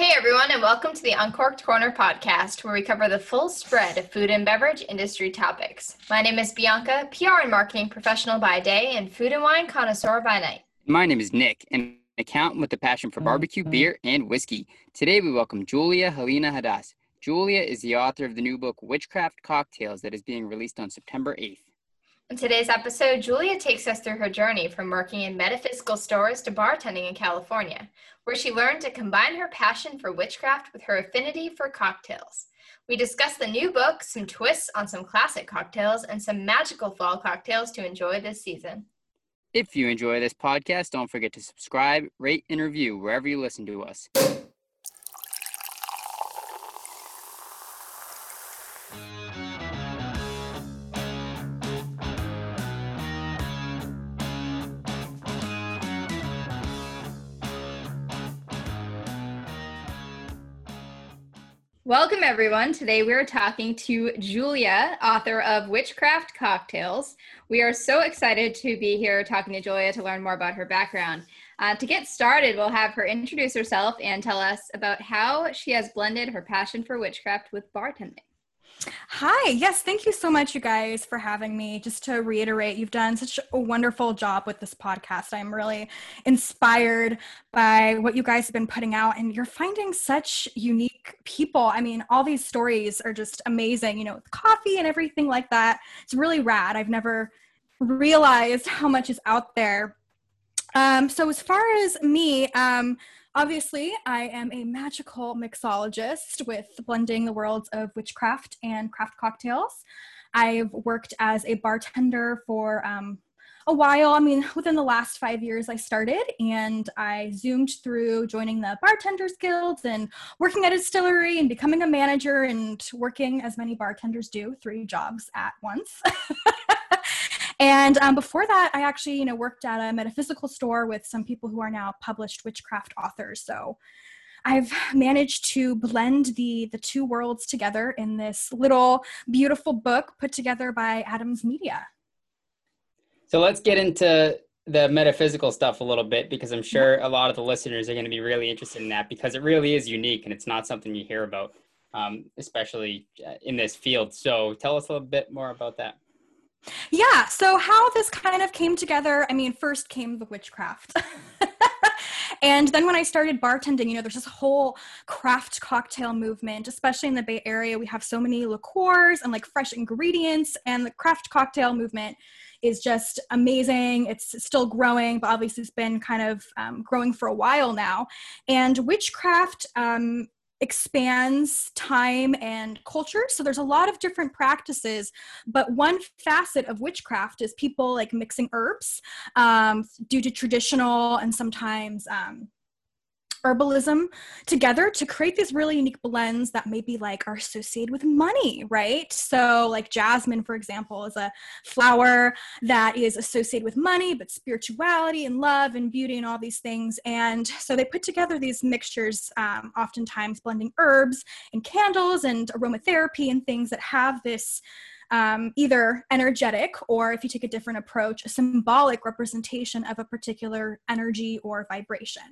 Hey everyone, and welcome to the Uncorked Corner podcast, where we cover the full spread of food and beverage industry topics. My name is Bianca, PR and marketing professional by day and food and wine connoisseur by night. My name is Nick, an accountant with a passion for barbecue, mm-hmm. beer, and whiskey. Today we welcome Julia Halina Hadas. Julia is the author of the new book Witchcraft Cocktails that is being released on September 8th. In today's episode, Julia takes us through her journey from working in metaphysical stores to bartending in California, where she learned to combine her passion for witchcraft with her affinity for cocktails. We discuss the new book, some twists on some classic cocktails, and some magical fall cocktails to enjoy this season. If you enjoy this podcast, don't forget to subscribe, rate, and review wherever you listen to us. Welcome, everyone. Today we are talking to Julia, author of Witchcraft Cocktails. We are so excited to be here talking to Julia to learn more about her background. Uh, to get started, we'll have her introduce herself and tell us about how she has blended her passion for witchcraft with bartending. Hi. Yes, thank you so much, you guys, for having me. Just to reiterate, you've done such a wonderful job with this podcast. I'm really inspired by what you guys have been putting out, and you're finding such unique people. I mean, all these stories are just amazing, you know, with coffee and everything like that. It's really rad. I've never realized how much is out there. Um, so, as far as me, um, Obviously, I am a magical mixologist with blending the worlds of witchcraft and craft cocktails. I've worked as a bartender for um, a while. I mean, within the last five years, I started and I zoomed through joining the Bartenders Guilds and working at a distillery and becoming a manager and working as many bartenders do, three jobs at once. And um, before that, I actually, you know, worked at a metaphysical store with some people who are now published witchcraft authors. So I've managed to blend the the two worlds together in this little beautiful book put together by Adams Media. So let's get into the metaphysical stuff a little bit because I'm sure a lot of the listeners are going to be really interested in that because it really is unique and it's not something you hear about, um, especially uh, in this field. So tell us a little bit more about that. Yeah, so how this kind of came together, I mean, first came the witchcraft. and then when I started bartending, you know, there's this whole craft cocktail movement, especially in the Bay Area. We have so many liqueurs and like fresh ingredients, and the craft cocktail movement is just amazing. It's still growing, but obviously it's been kind of um, growing for a while now. And witchcraft um, expands time and culture. So there's a lot of different practices, but one facet of witchcraft is people like mixing herbs um, due to traditional and sometimes um, herbalism together to create these really unique blends that maybe like are associated with money, right? So like jasmine, for example, is a flower that is associated with money, but spirituality and love and beauty and all these things. And so they put together these mixtures, um, oftentimes blending herbs and candles and aromatherapy and things that have this um, either energetic or if you take a different approach, a symbolic representation of a particular energy or vibration.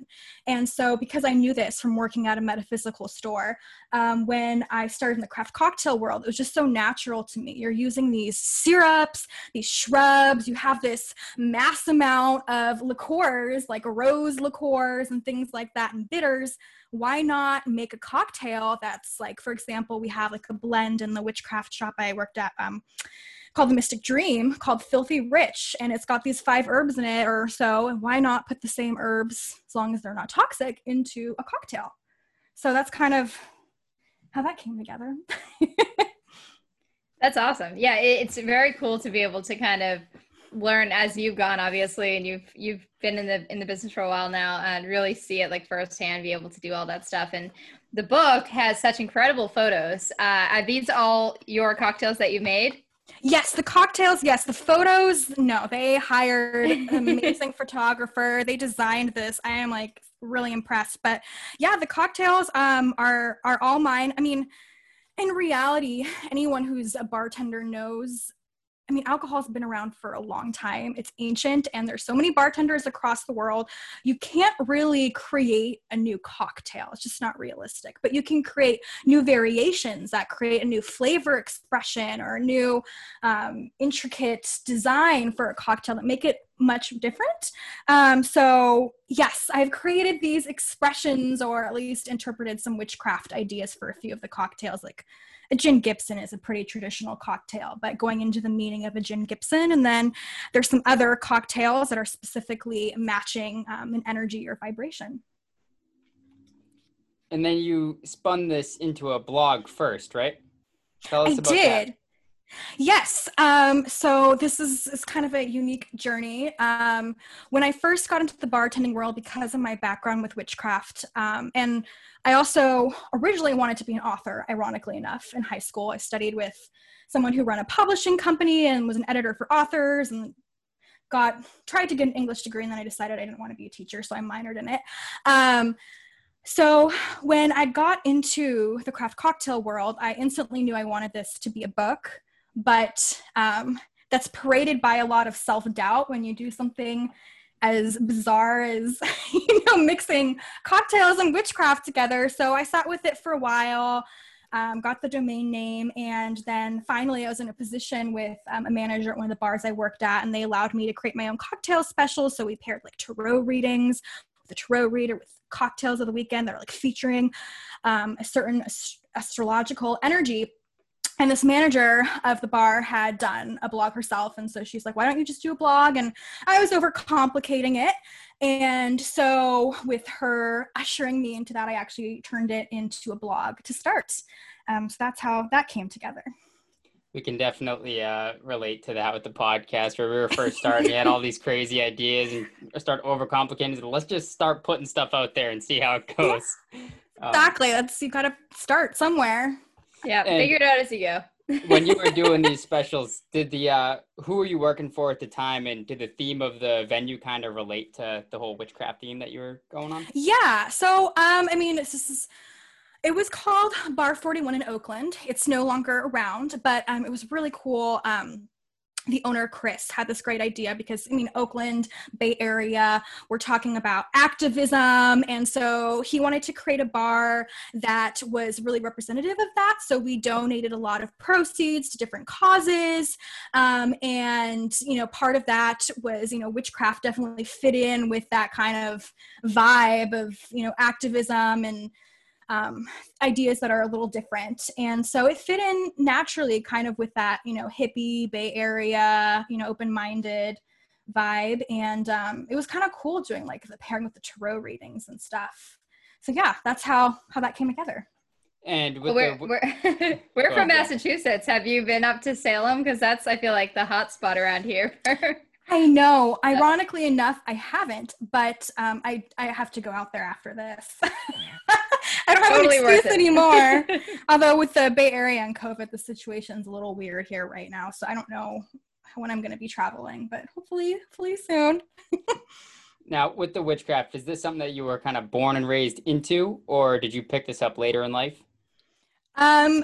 And so, because I knew this from working at a metaphysical store, um, when I started in the craft cocktail world, it was just so natural to me. You're using these syrups, these shrubs, you have this mass amount of liqueurs, like rose liqueurs and things like that, and bitters why not make a cocktail that's like, for example, we have like a blend in the witchcraft shop I worked at. Um, called the Mystic Dream called Filthy Rich, and it's got these five herbs in it or so. And why not put the same herbs, as long as they're not toxic, into a cocktail? So that's kind of how that came together. that's awesome. Yeah, it's very cool to be able to kind of learn as you've gone obviously and you've you've been in the in the business for a while now and really see it like firsthand be able to do all that stuff and the book has such incredible photos uh, are these all your cocktails that you made Yes, the cocktails, yes. The photos, no. They hired an amazing photographer. They designed this. I am like really impressed. But yeah, the cocktails um are are all mine. I mean, in reality, anyone who's a bartender knows I mean, alcohol's been around for a long time. It's ancient, and there's so many bartenders across the world. You can't really create a new cocktail. It's just not realistic. But you can create new variations that create a new flavor expression or a new um, intricate design for a cocktail that make it much different. Um, so, yes, I've created these expressions or at least interpreted some witchcraft ideas for a few of the cocktails, like a gin Gibson is a pretty traditional cocktail, but going into the meaning of a gin Gibson. And then there's some other cocktails that are specifically matching um, an energy or vibration. And then you spun this into a blog first, right? Tell us I about did. That. Yes. Um, so this is, is kind of a unique journey. Um, when I first got into the bartending world because of my background with witchcraft, um, and I also originally wanted to be an author, ironically enough. In high school, I studied with someone who ran a publishing company and was an editor for authors and got tried to get an English degree and then I decided I didn't want to be a teacher, so I minored in it. Um, so when I got into the craft cocktail world, I instantly knew I wanted this to be a book but um, that's paraded by a lot of self doubt when you do something as bizarre as you know mixing cocktails and witchcraft together. So I sat with it for a while. Um, got the domain name, and then finally, I was in a position with um, a manager at one of the bars I worked at, and they allowed me to create my own cocktail specials. So we paired like tarot readings a tarot reader with cocktails of the weekend that are like featuring um, a certain ast- astrological energy and this manager of the bar had done a blog herself and so she's like why don't you just do a blog and i was overcomplicating it and so with her ushering me into that i actually turned it into a blog to start um, so that's how that came together we can definitely uh, relate to that with the podcast where we were first starting. we had all these crazy ideas and start overcomplicating it. Let's just start putting stuff out there and see how it goes. Yeah, exactly. Um, That's you got to start somewhere. Yeah, and figure it out as you go. when you were doing these specials, did the uh who were you working for at the time and did the theme of the venue kind of relate to the whole witchcraft theme that you were going on? Yeah. So um I mean this is it was called Bar 41 in Oakland. It's no longer around, but um, it was really cool. Um, the owner chris had this great idea because i mean oakland bay area we're talking about activism. And so he wanted to create a bar that was really representative of that. So we donated a lot of proceeds to different causes. Um, and you know part of that was you know witchcraft definitely fit in with that kind of vibe of you know activism and um, ideas that are a little different. And so it fit in naturally, kind of with that, you know, hippie Bay Area, you know, open minded vibe. And um, it was kind of cool doing like the pairing with the tarot readings and stuff. So yeah, that's how how that came together. And we're the, we're, we're from Massachusetts. Have you been up to Salem? Because that's I feel like the hot spot around here. I know. Ironically enough, I haven't, but um, I I have to go out there after this. I don't have totally an excuse anymore. Although with the Bay Area and COVID, the situation's a little weird here right now, so I don't know when I'm going to be traveling, but hopefully, hopefully soon. now, with the witchcraft, is this something that you were kind of born and raised into, or did you pick this up later in life? Um,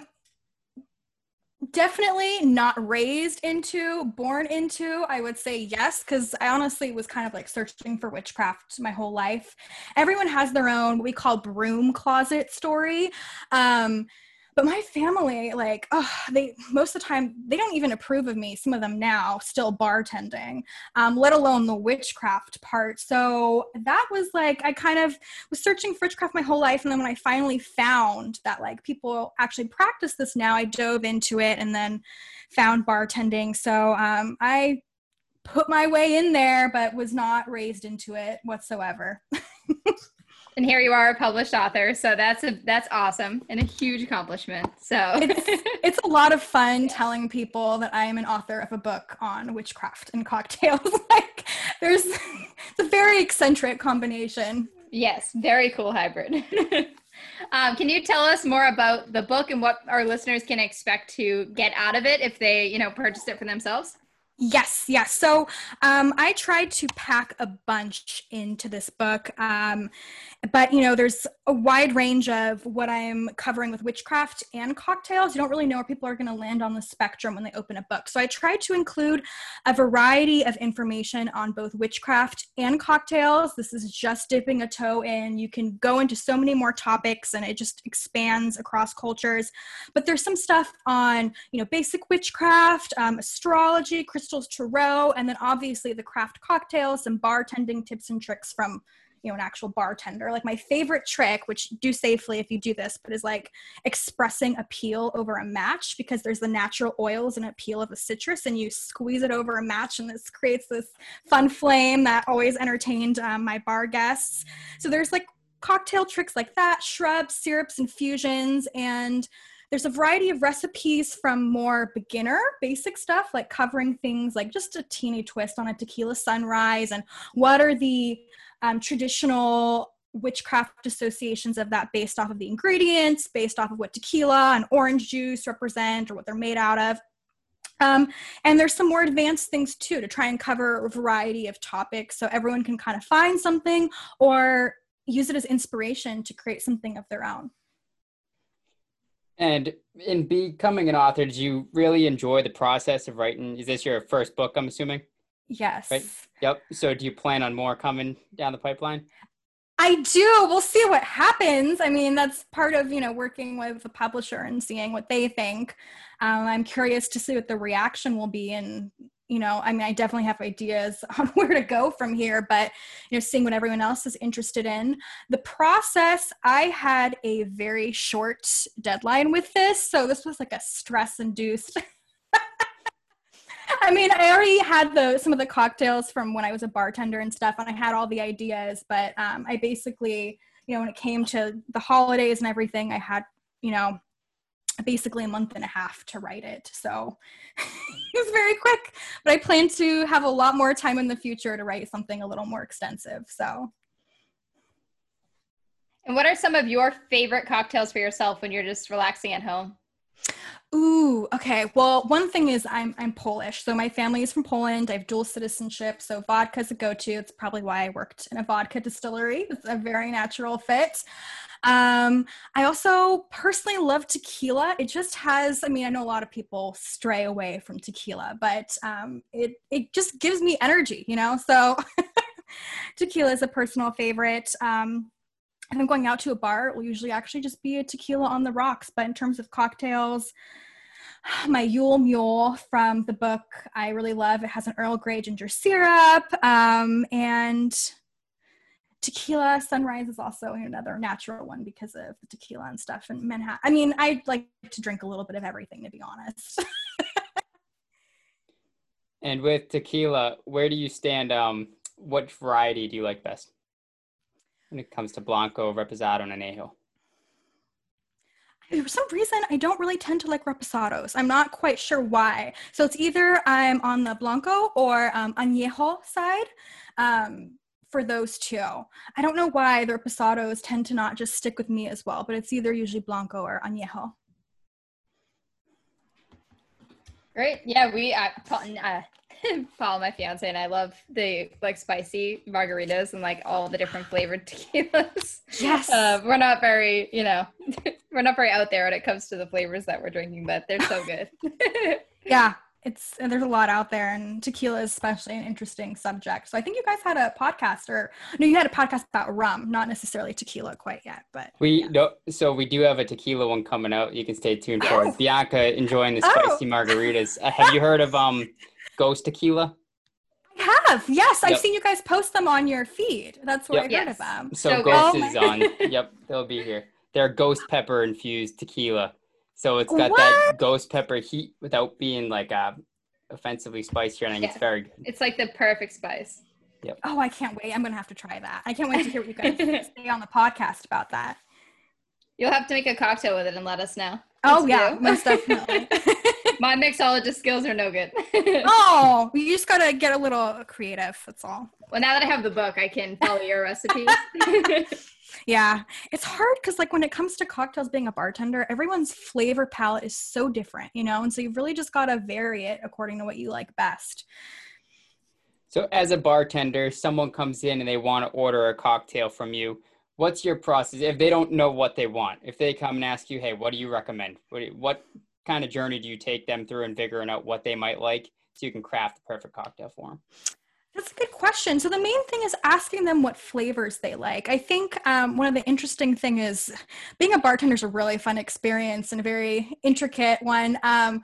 definitely not raised into born into i would say yes because i honestly was kind of like searching for witchcraft my whole life. Everyone has their own what we call broom closet story. Um, but my family like oh, they most of the time they don't even approve of me some of them now still bartending um, let alone the witchcraft part. So that was like i kind of was searching for witchcraft my whole life and then when i finally found that like people actually practice this now i dove into it and then found bartending. So um, i put my way in there but was not raised into it whatsoever and here you are a published author. So that's a that's awesome and a huge accomplishment. So it's, it's a lot of fun telling people that i am an author of a book on witchcraft and cocktails. Like there's it's a very eccentric combination. Yes very cool hybrid. Um, can you tell us more about the book and what our listeners can expect to get out of it if they you know purchase it for themselves? Yes, yes. So um, I tried to pack a bunch into this book, um, but you know, there's a wide range of what I'm covering with witchcraft and cocktails. You don't really know where people are going to land on the spectrum when they open a book. So I try to include a variety of information on both witchcraft and cocktails. This is just dipping a toe in. You can go into so many more topics, and it just expands across cultures. But there's some stuff on you know basic witchcraft, um, astrology, crystals tarot, and then obviously the craft cocktails, some bartending tips and tricks from you know an actual bartender. Like my favorite trick which do safely if you do this but is like expressing appeal over a match because there's the natural oils and appeal of the citrus and you squeeze it over a match and this creates this fun flame that always entertained um, my bar guests. So there's like cocktail tricks like that shrubs syrups infusions and there's a variety of recipes from more beginner basic stuff like covering things like just a teeny twist on a tequila sunrise and what are the um, traditional witchcraft associations of that based off of the ingredients based off of what tequila and orange juice represent or what they're made out of um, and there's some more advanced things too to try and cover a variety of topics so everyone can kind of find something or use it as inspiration to create something of their own and in becoming an author, did you really enjoy the process of writing? Is this your first book, I'm assuming? Yes. Right? Yep. So do you plan on more coming down the pipeline? I do. We'll see what happens. I mean, that's part of, you know, working with the publisher and seeing what they think. Um, I'm curious to see what the reaction will be and you know i mean i definitely have ideas on where to go from here but you know seeing what everyone else is interested in the process i had a very short deadline with this so this was like a stress induced I mean, I already had the some of the cocktails from when I was a bartender and stuff, and I had all the ideas. But um, I basically, you know, when it came to the holidays and everything, I had, you know, basically a month and a half to write it. So it was very quick, but I plan to have a lot more time in the future to write something a little more extensive. So. And what are some of your favorite cocktails for yourself when you're just relaxing at home? Ooh, okay. Well, one thing is I'm I'm Polish, so my family is from Poland. I have dual citizenship, so vodka is a go-to. It's probably why I worked in a vodka distillery. It's a very natural fit. Um, I also personally love tequila. It just has, I mean, I know a lot of people stray away from tequila, but um, it it just gives me energy, you know. So tequila is a personal favorite. Um, if I'm going out to a bar, will usually actually just be a tequila on the rocks. But in terms of cocktails, my Yule Mule from the book I really love. It has an Earl Grey ginger syrup um, and tequila. Sunrise is also another natural one because of the tequila and stuff in Manhattan. I mean, I like to drink a little bit of everything to be honest. and with tequila, where do you stand? Um, what variety do you like best? when it comes to Blanco, Reposado, and Añejo? For some reason, I don't really tend to like reposados. I'm not quite sure why. So it's either I'm on the Blanco or um, Añejo side um, for those two. I don't know why the reposados tend to not just stick with me as well, but it's either usually Blanco or Añejo. Great. Yeah, we uh, uh, Paul, my fiance, and I love the like spicy margaritas and like all the different flavored tequilas. Yes. Uh, we're not very, you know, we're not very out there when it comes to the flavors that we're drinking, but they're so good. yeah, it's and there's a lot out there, and tequila is especially an interesting subject. So I think you guys had a podcast, or no, you had a podcast about rum, not necessarily tequila quite yet, but we yeah. no. So we do have a tequila one coming out. You can stay tuned for it. Bianca enjoying the spicy oh. margaritas. Uh, have you heard of um? Ghost Tequila? I have. Yes, yep. I've seen you guys post them on your feed. That's where yep. I heard yes. of them. So, so Ghost is on. Yep, they'll be here. They're ghost pepper infused tequila. So it's got what? that ghost pepper heat without being like uh, offensively spicy or anything. Yeah. It's very good. It's like the perfect spice. Yep. Oh, I can't wait. I'm gonna have to try that. I can't wait to hear what you guys say on the podcast about that. You'll have to make a cocktail with it and let us know. Oh yeah, most definitely. My mixologist skills are no good. oh, you just gotta get a little creative. That's all. Well, now that I have the book, I can follow your recipes. Yeah, it's hard because, like, when it comes to cocktails, being a bartender, everyone's flavor palette is so different, you know? And so you've really just got to vary it according to what you like best. So, as a bartender, someone comes in and they want to order a cocktail from you. What's your process if they don't know what they want? If they come and ask you, hey, what do you recommend? What, what kind of journey do you take them through in figuring out what they might like so you can craft the perfect cocktail for them? That's a good question. So the main thing is asking them what flavors they like. I think um, one of the interesting thing is being a bartender is a really fun experience and a very intricate one. Um,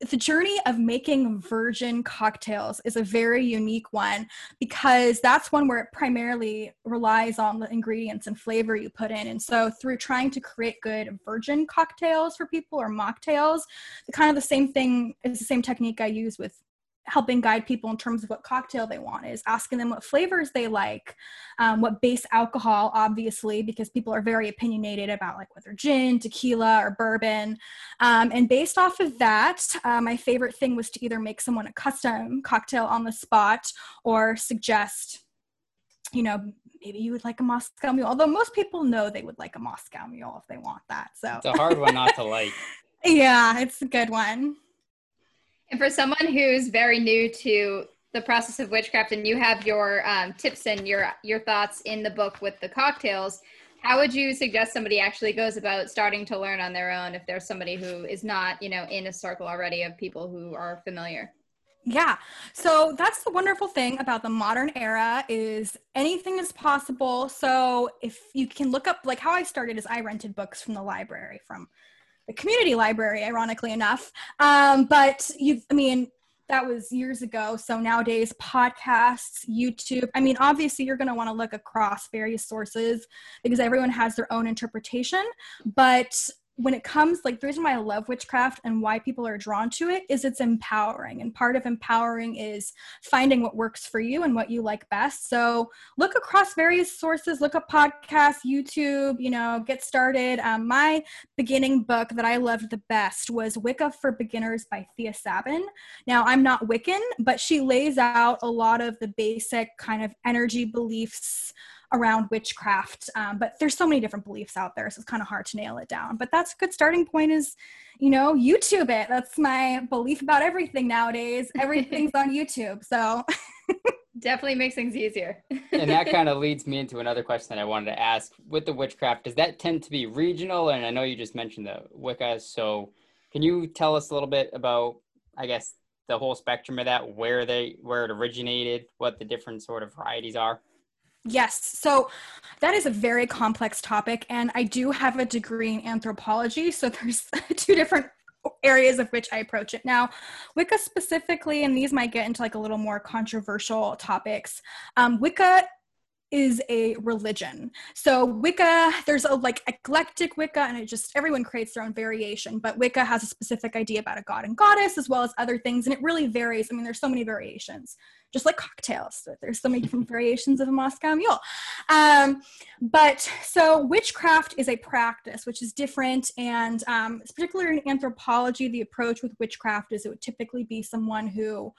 the journey of making virgin cocktails is a very unique one because that's one where it primarily relies on the ingredients and flavor you put in. And so, through trying to create good virgin cocktails for people or mocktails, the kind of the same thing is the same technique I use with helping guide people in terms of what cocktail they want is asking them what flavors they like um, what base alcohol obviously because people are very opinionated about like whether gin tequila or bourbon. Um, and based off of that uh, my favorite thing was to either make someone a custom cocktail on the spot or suggest you know maybe you would like a moscow mule although most people know they would like a moscow mule if they want that so. It's a hard one not to like. Yeah it's a good one and for someone who's very new to the process of witchcraft, and you have your um, tips and your your thoughts in the book with the cocktails, how would you suggest somebody actually goes about starting to learn on their own if there's somebody who is not, you know, in a circle already of people who are familiar? Yeah. So that's the wonderful thing about the modern era is anything is possible. So if you can look up like how I started is I rented books from the library from the community library, ironically enough. Um, but you, I mean, that was years ago. So nowadays, podcasts, YouTube. I mean, obviously, you're going to want to look across various sources because everyone has their own interpretation. But when it comes like the reason why i love witchcraft and why people are drawn to it is it's empowering and part of empowering is finding what works for you and what you like best. So look across various sources look up podcasts youtube you know get started. Um, my beginning book that i loved the best was wicca for beginners by thea sabin. Now i'm not wiccan but she lays out a lot of the basic kind of energy beliefs around witchcraft. Um, but there's so many different beliefs out there, so it's kind of hard to nail it down. But that's a good starting point. Is you know YouTube it. That's my belief about everything nowadays. Everything's on YouTube, so. Definitely makes things easier. and that kind of leads me into another question that I wanted to ask. With the witchcraft, does that tend to be regional? And I know you just mentioned the Wicca. So can you tell us a little bit about, I guess, the whole spectrum of that, where they where it originated, what the different sort of varieties are? Yes. So that is a very complex topic. And I do have a degree in anthropology. So there's two different areas of which I approach it. Now, Wicca specifically, and these might get into like a little more controversial topics. Um, Wicca is a religion. So Wicca, there's a like eclectic Wicca, and it just everyone creates their own variation. But Wicca has a specific idea about a god and goddess as well as other things, and it really varies. I mean, there's so many variations, just like cocktails. There's so many different variations of a Moscow Mule. Um, but so witchcraft is a practice which is different, and um, particularly in anthropology, the approach with witchcraft is it would typically be someone who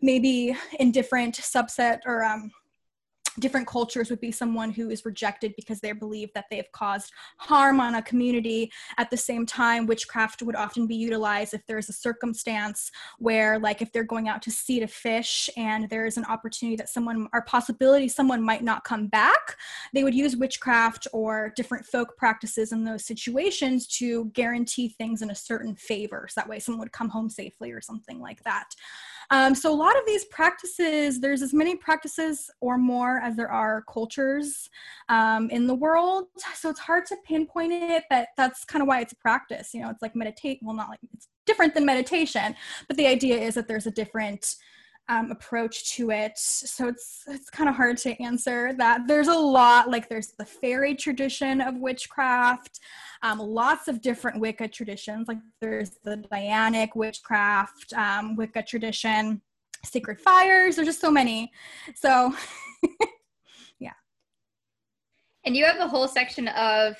maybe in different subset or um, different cultures would be someone who is rejected because they believe that they have caused harm on a community. At the same time witchcraft would often be utilized if there's a circumstance where like if they're going out to sea to fish and there's an opportunity that someone or possibility someone might not come back they would use witchcraft or different folk practices in those situations to guarantee things in a certain favor. So that way someone would come home safely or something like that um, so a lot of these practices, there's as many practices or more as there are cultures um, in the world. So it's hard to pinpoint it, but that's kind of why it's a practice. You know, it's like meditate. Well, not like it's different than meditation, but the idea is that there's a different um, approach to it. So it's it's kind of hard to answer that. There's a lot like there's the fairy tradition of witchcraft, um, lots of different Wicca traditions. Like there's the Dianic witchcraft um, Wicca tradition, sacred fires. There's just so many. So yeah. And you have a whole section of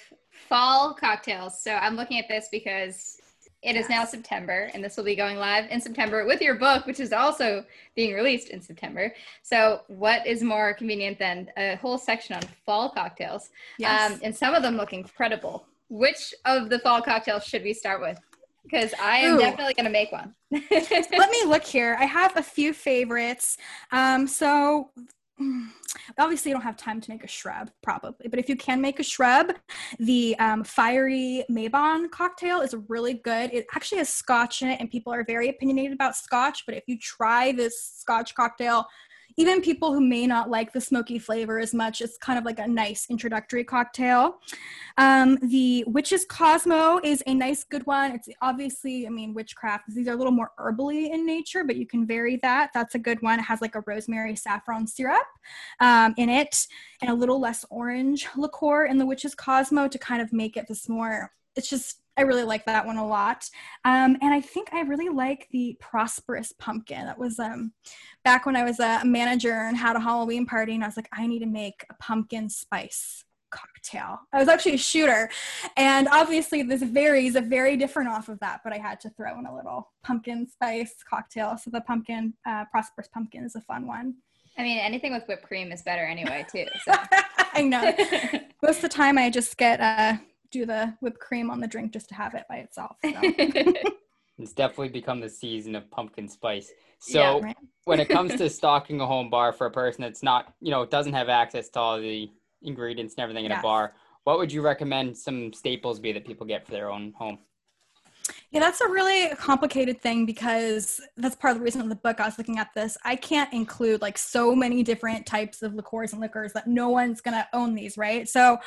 fall cocktails. So I'm looking at this because It is now September, and this will be going live in September with your book, which is also being released in September. So, what is more convenient than a whole section on fall cocktails? Yes. Um, and some of them look incredible. Which of the fall cocktails should we start with? Because I am Ooh. definitely going to make one. Let me look here. I have a few favorites. Um, so, obviously you don't have time to make a shrub probably but if you can make a shrub the um, fiery mabon cocktail is really good. It actually has scotch in it and people are very opinionated about scotch but if you try this scotch cocktail even people who may not like the smoky flavor as much, it's kind of like a nice introductory cocktail. Um, the Witch's Cosmo is a nice, good one. It's obviously, I mean, witchcraft, these are a little more herbally in nature, but you can vary that. That's a good one. It has like a rosemary saffron syrup um, in it and a little less orange liqueur in the Witch's Cosmo to kind of make it this more, it's just I really like that one a lot. Um, and I think I really like the Prosperous Pumpkin. That was um, back when I was a manager and had a Halloween party, and I was like, I need to make a pumpkin spice cocktail. I was actually a shooter, and obviously this varies, a very different off of that. But I had to throw in a little pumpkin spice cocktail. So the pumpkin, uh, Prosperous Pumpkin, is a fun one. I mean, anything with whipped cream is better anyway, too. So. I know. Most of the time, I just get uh, do the whipped cream on the drink just to have it by itself. So. it's definitely become the season of pumpkin spice. So yeah, right. when it comes to stocking a home bar for a person that's not, you know, doesn't have access to all the ingredients and everything in yes. a bar, what would you recommend some staples be that people get for their own home? Yeah, that's a really complicated thing because that's part of the reason of the book I was looking at this. I can't include like so many different types of liqueurs and liquors that no one's gonna own these, right? So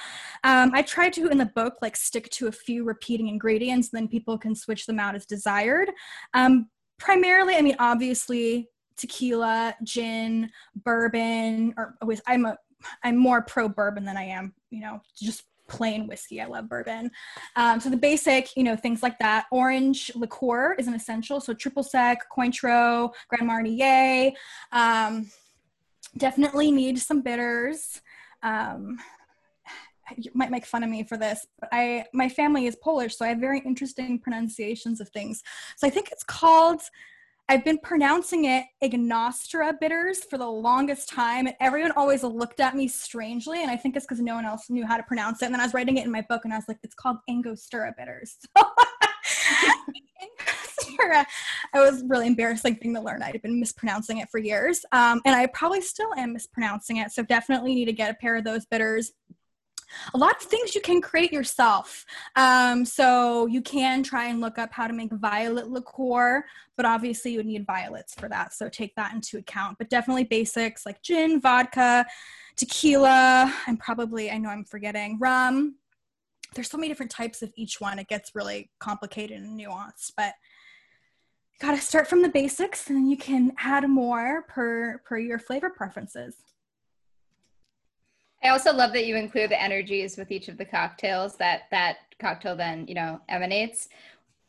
um, I tried to in the book like stick to a few repeating ingredients, then people can switch them out as desired. Um, primarily, I mean, obviously tequila, gin, bourbon, or I'm a I'm more pro bourbon than I am, you know, just plain whiskey. I love bourbon. Um, so the basic, you know, things like that. Orange liqueur is an essential. So triple sec, Cointreau, Grand Marnier. Um, definitely need some bitters. Um, you might make fun of me for this, but I my family is Polish, so I have very interesting pronunciations of things. So I think it's called I've been pronouncing it Ignostra bitters for the longest time, and everyone always looked at me strangely. And I think it's because no one else knew how to pronounce it. And then I was writing it in my book, and I was like, it's called Angostura bitters. Angostura. I was really embarrassing thing to learn. I'd been mispronouncing it for years, um, and I probably still am mispronouncing it. So definitely need to get a pair of those bitters a lot of things you can create yourself. Um, so you can try and look up how to make violet liqueur, but obviously you would need violets for that. So take that into account. But definitely basics like gin, vodka, tequila, and probably, I know I'm forgetting, rum. There's so many different types of each one. It gets really complicated and nuanced, but you got to start from the basics and you can add more per per your flavor preferences. I also love that you include the energies with each of the cocktails that that cocktail then, you know, emanates.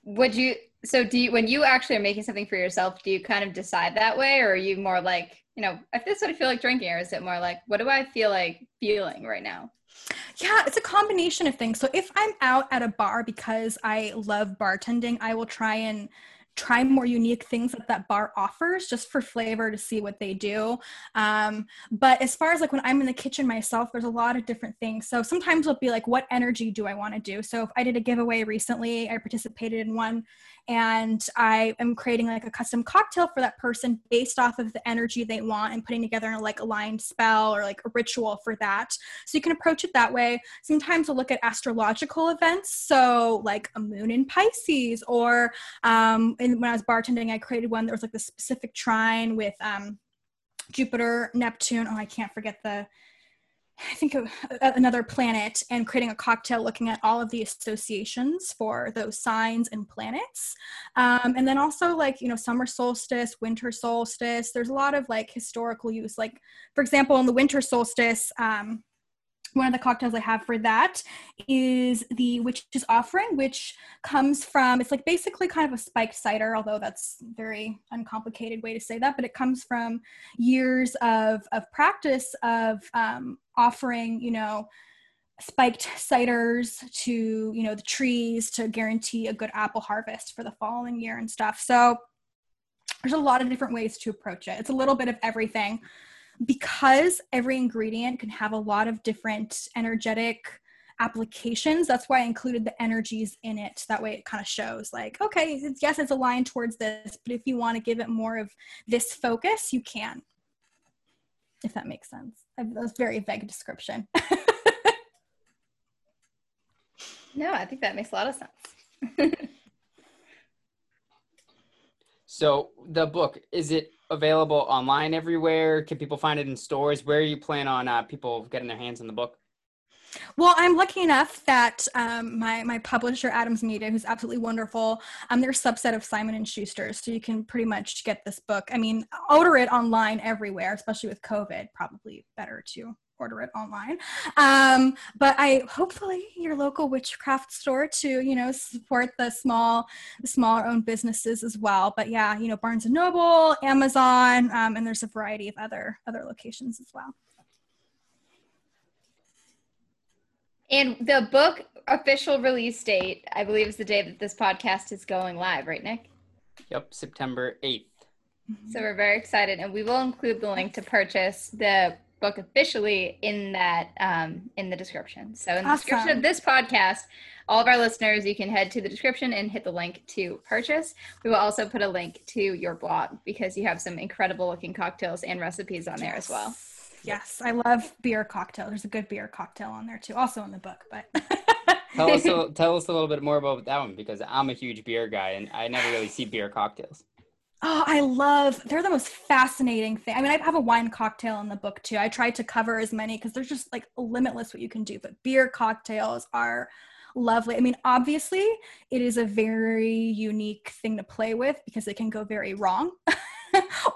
Would you so do you when you actually are making something for yourself, do you kind of decide that way or are you more like, you know, if this I feel like drinking, or is it more like what do I feel like feeling right now? Yeah, it's a combination of things. So if I'm out at a bar because I love bartending, I will try and try more unique things that that bar offers just for flavor to see what they do. Um, but as far as like when i'm in the kitchen myself there's a lot of different things. So sometimes it'll be like what energy do i want to do? So if i did a giveaway recently i participated in one and I am creating like a custom cocktail for that person based off of the energy they want and putting together a like aligned spell or like a ritual for that. So you can approach it that way. Sometimes we'll look at astrological events, so like a moon in Pisces, or um, when I was bartending, I created one that was like the specific trine with um, Jupiter, Neptune. Oh, I can't forget the I think of another planet and creating a cocktail looking at all of the associations for those signs and planets. Um, and then also like, you know, summer solstice, winter solstice, there's a lot of like historical use. Like, for example, in the winter solstice, um, one of the cocktails I have for that is the Witch's Offering, which comes from, it's like basically kind of a spiked cider, although that's very uncomplicated way to say that, but it comes from years of, of practice of um, offering, you know, spiked ciders to you know the trees to guarantee a good apple harvest for the following year and stuff. So there's a lot of different ways to approach it. It's a little bit of everything because every ingredient can have a lot of different energetic applications that's why i included the energies in it. That way it kind of shows like okay it's, yes it's aligned towards this but if you want to give it more of this focus you can. If that makes sense. That's a very vague description. No i think that makes a lot of sense so the book is it available online everywhere can people find it in stores where are you plan on uh, people getting their hands on the book well, I'm lucky enough that um, my my publisher Adams Media, who's absolutely wonderful, um, they're a subset of Simon and Schuster, so you can pretty much get this book. I mean, order it online everywhere, especially with COVID. Probably better to order it online. Um, but I hopefully your local witchcraft store to you know support the small the smaller owned businesses as well. But yeah, you know Barnes and Noble, Amazon, um, and there's a variety of other other locations as well. And the book official release date, I believe, is the day that this podcast is going live, right, Nick? Yep, September 8th. So we're very excited, and we will include the link to purchase the book officially in that um, in the description. So in the awesome. description of this podcast, all of our listeners, you can head to the description and hit the link to purchase. We will also put a link to your blog because you have some incredible looking cocktails and recipes on there as well. Yes, I love beer cocktail. There's a good beer cocktail on there too, also in the book. But tell us a, tell us a little bit more about that one because I'm a huge beer guy and I never really see beer cocktails. Oh, I love. They're the most fascinating thing. I mean, I have a wine cocktail in the book too. I tried to cover as many because there's just like limitless what you can do. But beer cocktails are lovely. I mean, obviously, it is a very unique thing to play with because it can go very wrong.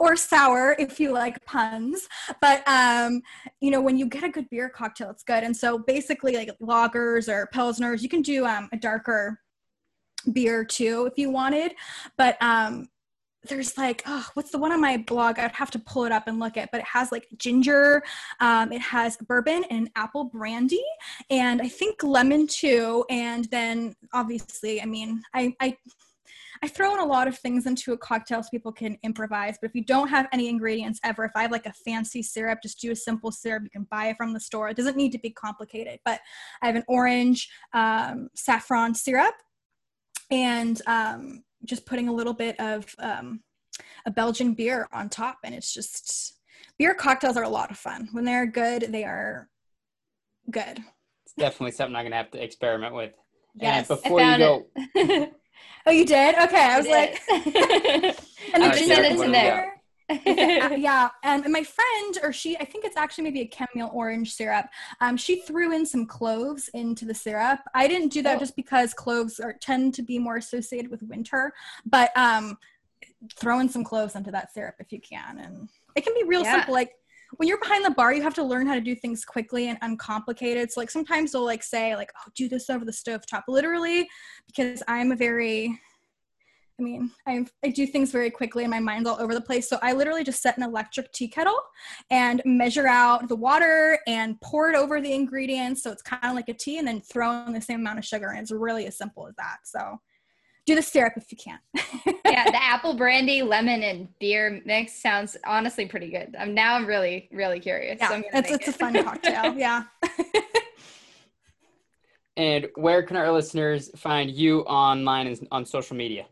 or sour if you like puns. But um, you know, when you get a good beer cocktail, it's good. And so basically, like lagers or pilsners, you can do um, a darker beer too if you wanted. But um, there's like oh what's the one on my blog i'd have to pull it up and look at but it has like ginger um, it has bourbon and apple brandy and i think lemon too and then obviously i mean i i I throw in a lot of things into a cocktail so people can improvise. But if you don't have any ingredients ever, if I have like a fancy syrup, just do a simple syrup. You can buy it from the store. It doesn't need to be complicated. But I have an orange um, saffron syrup and um, just putting a little bit of um, a Belgian beer on top. And it's just beer cocktails are a lot of fun. When they're good, they are good. It's definitely something I'm going to have to experiment with. Yes, and before you go. Oh, you did? Okay. I was like, and then send it to there. yeah, and my friend, or she, I think it's actually maybe a chamomile orange syrup. Um, she threw in some cloves into the syrup. I didn't do that oh. just because cloves are tend to be more associated with winter, but um, throw in some cloves into that syrup if you can, and it can be real yeah. simple. Like when you're behind the bar, you have to learn how to do things quickly and uncomplicated. So like sometimes they'll like say like, "Oh, do this over the stove top," literally, because I'm a very I mean, I I do things very quickly and my mind's all over the place. So I literally just set an electric tea kettle and measure out the water and pour it over the ingredients. So it's kind of like a tea and then throw in the same amount of sugar. And it's really as simple as that. So do the syrup if you can. yeah, the apple brandy, lemon, and beer mix sounds honestly pretty good. I'm now I'm really, really curious. Yeah, so it's, it's it. a fun cocktail. Yeah. and where can our listeners find you online and on social media?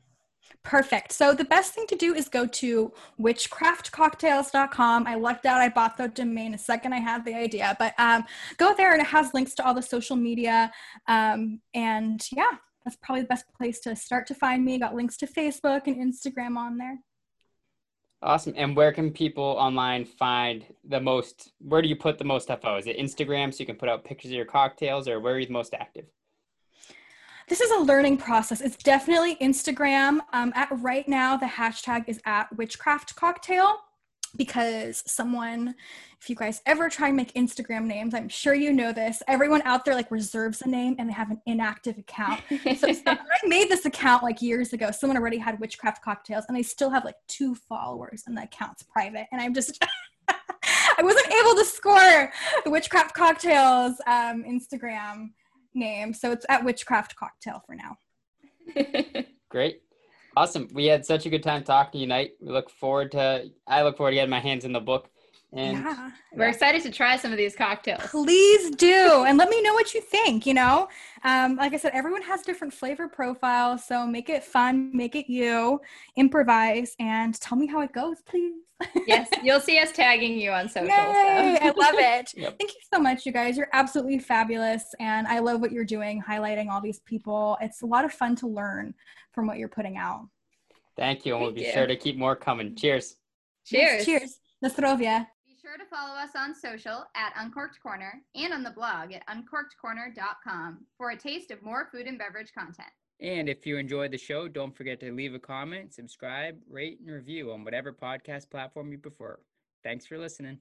Perfect. So the best thing to do is go to witchcraftcocktails.com. I lucked out. I bought the domain a second I had the idea, but um, go there and it has links to all the social media. Um, and yeah, that's probably the best place to start to find me. Got links to Facebook and Instagram on there. Awesome. And where can people online find the most? Where do you put the most out? Is it Instagram so you can put out pictures of your cocktails, or where are you the most active? This is a learning process. It's definitely Instagram. Um, at right now, the hashtag is at witchcraft cocktail because someone if you guys ever try and make instagram names i'm sure you know this everyone out there like reserves a name and they have an inactive account so, i made this account like years ago someone already had witchcraft cocktails and they still have like two followers and the account's private and i'm just I wasn't able to score the Witchcraft Cocktails um, Instagram name, so it's at Witchcraft Cocktail for now. Great. Awesome. We had such a good time talking to you tonight. We look forward to I look forward to getting my hands in the book. And yeah. We're excited to try some of these cocktails. Please do. And let me know what you think. You know, um, like I said, everyone has different flavor profiles. So make it fun, make it you, improvise, and tell me how it goes, please. yes, you'll see us tagging you on social. Yay, so. I love it. Yep. Thank you so much, you guys. You're absolutely fabulous. And I love what you're doing, highlighting all these people. It's a lot of fun to learn from what you're putting out. thank you. And we'll Thank be you. sure to keep more coming. Cheers. Cheers. Cheers. Nostrovia. Sure to follow us on social at Uncorked Corner and on the blog at uncorkedcorner.com for a taste of more food and beverage content. And if you enjoyed the show, don't forget to leave a comment, subscribe, rate, and review on whatever podcast platform you prefer. Thanks for listening.